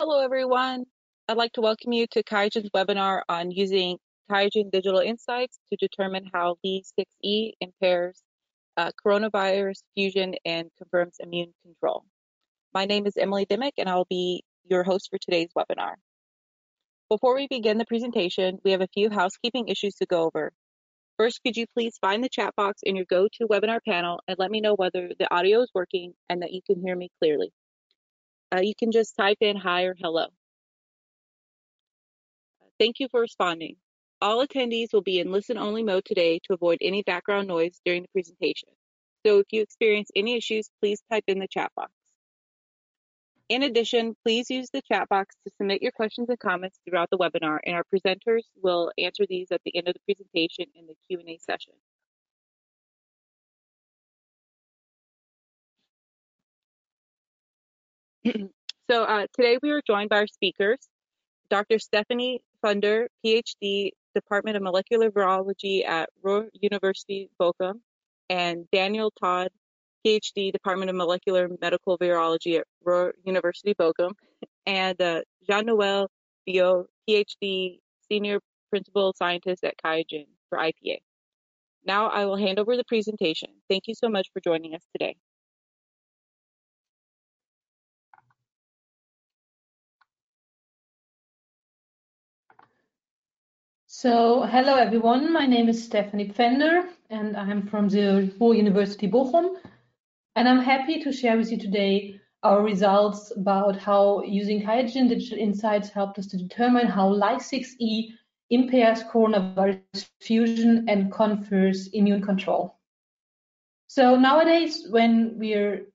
Hello, everyone. I'd like to welcome you to QIAGEN's webinar on using QIAGEN Digital Insights to determine how V6E impairs uh, coronavirus fusion and confirms immune control. My name is Emily Dimick, and I'll be your host for today's webinar. Before we begin the presentation, we have a few housekeeping issues to go over. First, could you please find the chat box in your GoToWebinar panel and let me know whether the audio is working and that you can hear me clearly. Uh, you can just type in hi or hello. Thank you for responding. All attendees will be in listen-only mode today to avoid any background noise during the presentation. So if you experience any issues, please type in the chat box. In addition, please use the chat box to submit your questions and comments throughout the webinar, and our presenters will answer these at the end of the presentation in the Q&A session. so uh, today we are joined by our speakers, Dr. Stephanie Funder, PhD, Department of Molecular Virology at Ruhr University Bochum, and Daniel Todd, PhD, Department of Molecular Medical Virology at Ruhr University Bochum, and uh, Jean-Noel Biot, PhD, Senior Principal Scientist at QIAGEN for IPA. Now I will hand over the presentation. Thank you so much for joining us today. So, hello everyone. My name is Stephanie Pfänder, and I'm from the Ruhr University Bochum. And I'm happy to share with you today our results about how using QIAGEN Digital Insights helped us to determine how Ly6E impairs coronavirus fusion and confers immune control. So nowadays, when we're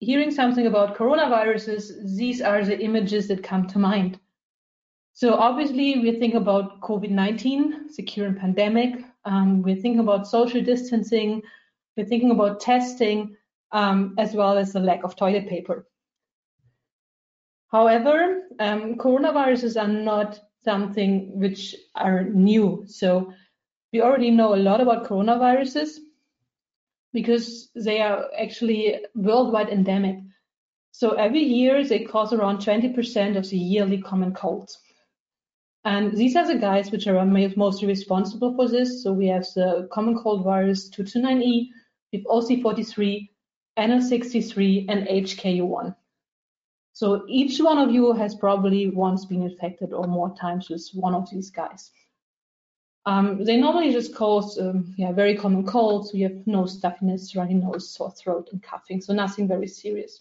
hearing something about coronaviruses, these are the images that come to mind. So obviously, we think about COVID-19, the current pandemic. Um, we're thinking about social distancing. We're thinking about testing, um, as well as the lack of toilet paper. However, um, coronaviruses are not something which are new. So we already know a lot about coronaviruses because they are actually worldwide endemic. So every year they cause around 20% of the yearly common colds. And these are the guys which are mostly responsible for this. So we have the common cold virus 229E, we have OC43, NL63, and HKU1. So each one of you has probably once been infected or more times with one of these guys. Um, they normally just cause um, yeah, very common colds. We have nose stuffiness, runny nose, sore throat, and coughing, so nothing very serious.